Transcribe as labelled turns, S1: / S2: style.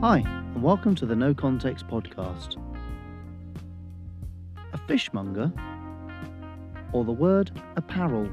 S1: Hi, and welcome to the No Context podcast. A fishmonger, or the word apparel